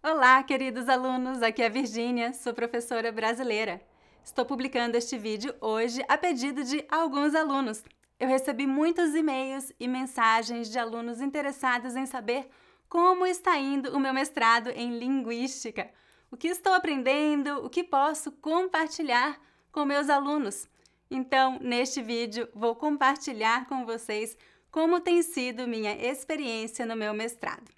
Olá, queridos alunos! Aqui é a Virgínia, sou professora brasileira. Estou publicando este vídeo hoje a pedido de alguns alunos. Eu recebi muitos e-mails e mensagens de alunos interessados em saber como está indo o meu mestrado em Linguística, o que estou aprendendo, o que posso compartilhar com meus alunos. Então, neste vídeo, vou compartilhar com vocês como tem sido minha experiência no meu mestrado.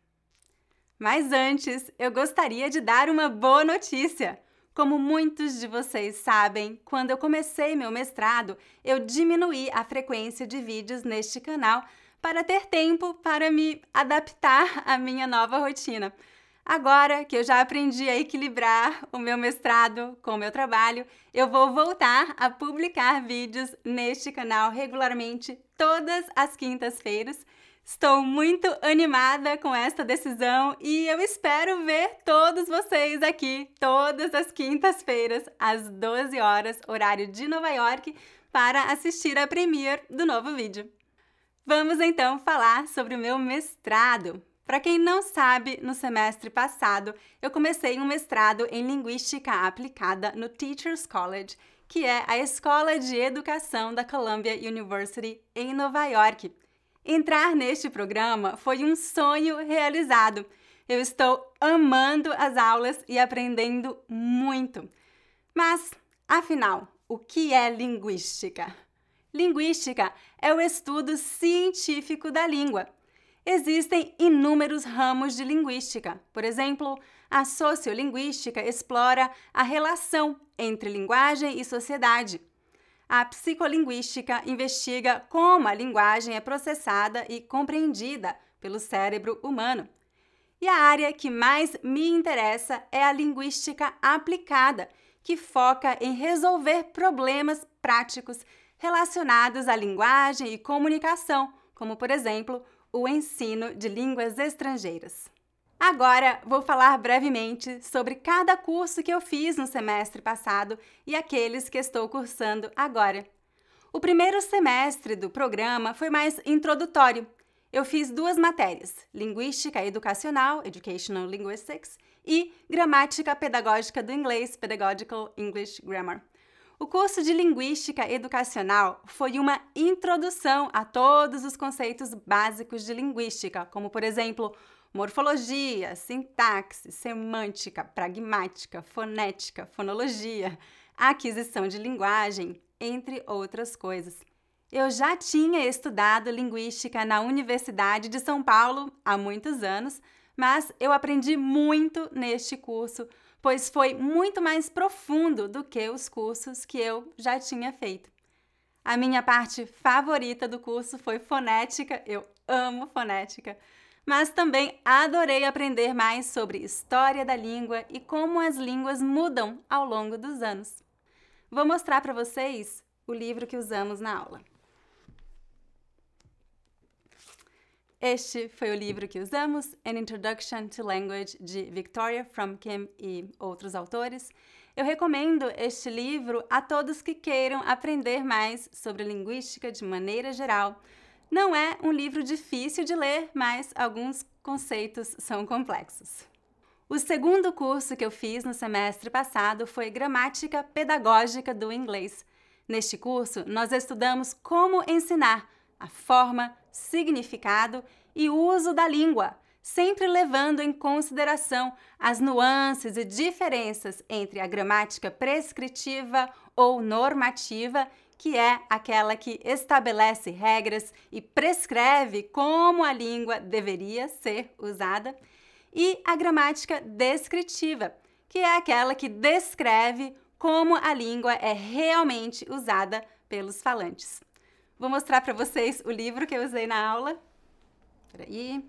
Mas antes, eu gostaria de dar uma boa notícia. Como muitos de vocês sabem, quando eu comecei meu mestrado, eu diminuí a frequência de vídeos neste canal para ter tempo para me adaptar à minha nova rotina. Agora que eu já aprendi a equilibrar o meu mestrado com o meu trabalho, eu vou voltar a publicar vídeos neste canal regularmente todas as quintas-feiras Estou muito animada com esta decisão e eu espero ver todos vocês aqui todas as quintas-feiras às 12 horas, horário de Nova York, para assistir a premiere do novo vídeo. Vamos então falar sobre o meu mestrado. Para quem não sabe, no semestre passado eu comecei um mestrado em Linguística Aplicada no Teachers College, que é a escola de educação da Columbia University em Nova York. Entrar neste programa foi um sonho realizado. Eu estou amando as aulas e aprendendo muito. Mas, afinal, o que é linguística? Linguística é o estudo científico da língua. Existem inúmeros ramos de linguística. Por exemplo, a sociolinguística explora a relação entre linguagem e sociedade. A psicolinguística investiga como a linguagem é processada e compreendida pelo cérebro humano. E a área que mais me interessa é a linguística aplicada, que foca em resolver problemas práticos relacionados à linguagem e comunicação, como, por exemplo, o ensino de línguas estrangeiras. Agora vou falar brevemente sobre cada curso que eu fiz no semestre passado e aqueles que estou cursando agora. O primeiro semestre do programa foi mais introdutório. Eu fiz duas matérias: Linguística Educacional, Educational Linguistics, e Gramática Pedagógica do Inglês, Pedagogical English Grammar. O curso de Linguística Educacional foi uma introdução a todos os conceitos básicos de linguística, como, por exemplo, morfologia, sintaxe, semântica, pragmática, fonética, fonologia, aquisição de linguagem, entre outras coisas. Eu já tinha estudado linguística na Universidade de São Paulo há muitos anos, mas eu aprendi muito neste curso, pois foi muito mais profundo do que os cursos que eu já tinha feito. A minha parte favorita do curso foi fonética, eu amo fonética mas também adorei aprender mais sobre história da língua e como as línguas mudam ao longo dos anos. Vou mostrar para vocês o livro que usamos na aula. Este foi o livro que usamos, An Introduction to Language, de Victoria From Kim e outros autores. Eu recomendo este livro a todos que queiram aprender mais sobre linguística de maneira geral, não é um livro difícil de ler, mas alguns conceitos são complexos. O segundo curso que eu fiz no semestre passado foi Gramática Pedagógica do Inglês. Neste curso, nós estudamos como ensinar a forma, significado e uso da língua, sempre levando em consideração as nuances e diferenças entre a gramática prescritiva ou normativa que é aquela que estabelece regras e prescreve como a língua deveria ser usada, e a gramática descritiva, que é aquela que descreve como a língua é realmente usada pelos falantes. Vou mostrar para vocês o livro que eu usei na aula. Peraí.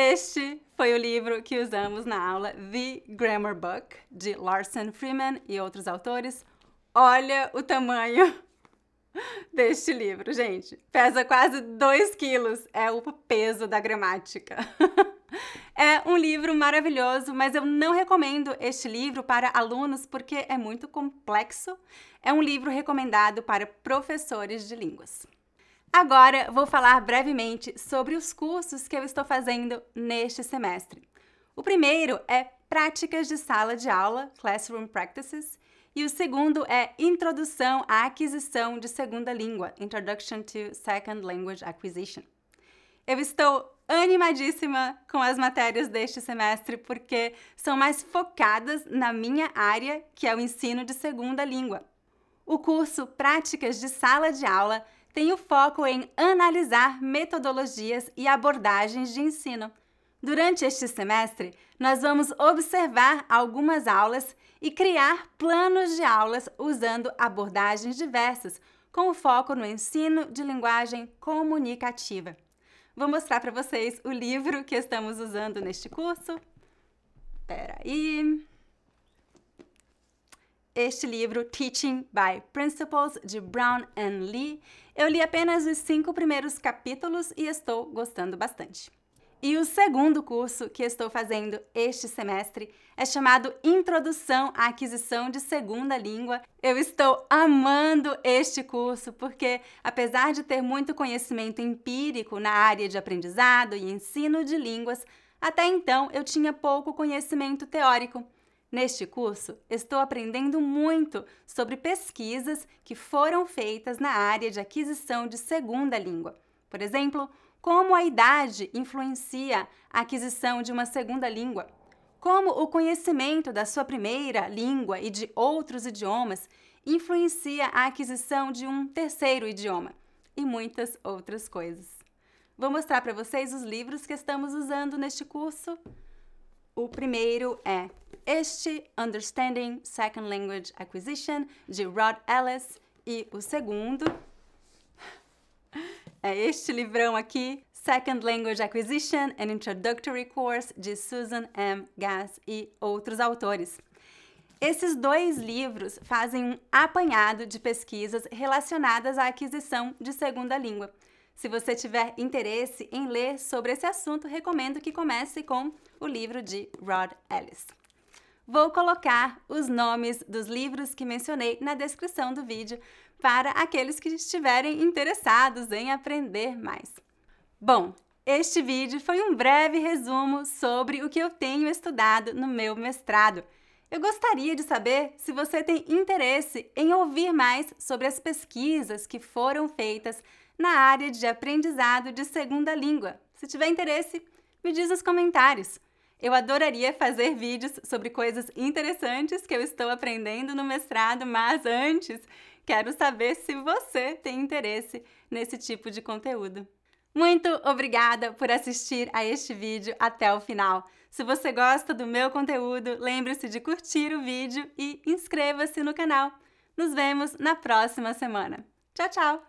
Este foi o livro que usamos na aula The Grammar Book, de Larson Freeman e outros autores. Olha o tamanho deste livro, gente. Pesa quase 2 quilos, é o peso da gramática. é um livro maravilhoso, mas eu não recomendo este livro para alunos porque é muito complexo. É um livro recomendado para professores de línguas. Agora vou falar brevemente sobre os cursos que eu estou fazendo neste semestre. O primeiro é Práticas de Sala de Aula, Classroom Practices, e o segundo é Introdução à Aquisição de Segunda Língua, Introduction to Second Language Acquisition. Eu estou animadíssima com as matérias deste semestre porque são mais focadas na minha área, que é o ensino de segunda língua. O curso Práticas de Sala de Aula tem o foco em analisar metodologias e abordagens de ensino. Durante este semestre, nós vamos observar algumas aulas e criar planos de aulas usando abordagens diversas, com foco no ensino de linguagem comunicativa. Vou mostrar para vocês o livro que estamos usando neste curso. Espera aí. Este livro, Teaching by Principles, de Brown and Lee, eu li apenas os cinco primeiros capítulos e estou gostando bastante. E o segundo curso que estou fazendo este semestre é chamado Introdução à Aquisição de Segunda Língua. Eu estou amando este curso porque, apesar de ter muito conhecimento empírico na área de aprendizado e ensino de línguas, até então eu tinha pouco conhecimento teórico. Neste curso, estou aprendendo muito sobre pesquisas que foram feitas na área de aquisição de segunda língua. Por exemplo, como a idade influencia a aquisição de uma segunda língua, como o conhecimento da sua primeira língua e de outros idiomas influencia a aquisição de um terceiro idioma e muitas outras coisas. Vou mostrar para vocês os livros que estamos usando neste curso. O primeiro é este Understanding Second Language Acquisition de Rod Ellis e o segundo é este livrão aqui, Second Language Acquisition and Introductory Course, de Susan M. Gass e outros autores. Esses dois livros fazem um apanhado de pesquisas relacionadas à aquisição de segunda língua. Se você tiver interesse em ler sobre esse assunto, recomendo que comece com o livro de Rod Ellis. Vou colocar os nomes dos livros que mencionei na descrição do vídeo para aqueles que estiverem interessados em aprender mais. Bom, este vídeo foi um breve resumo sobre o que eu tenho estudado no meu mestrado. Eu gostaria de saber se você tem interesse em ouvir mais sobre as pesquisas que foram feitas na área de aprendizado de segunda língua. Se tiver interesse, me diz nos comentários. Eu adoraria fazer vídeos sobre coisas interessantes que eu estou aprendendo no mestrado, mas antes quero saber se você tem interesse nesse tipo de conteúdo. Muito obrigada por assistir a este vídeo até o final. Se você gosta do meu conteúdo, lembre-se de curtir o vídeo e inscreva-se no canal. Nos vemos na próxima semana. Tchau, tchau!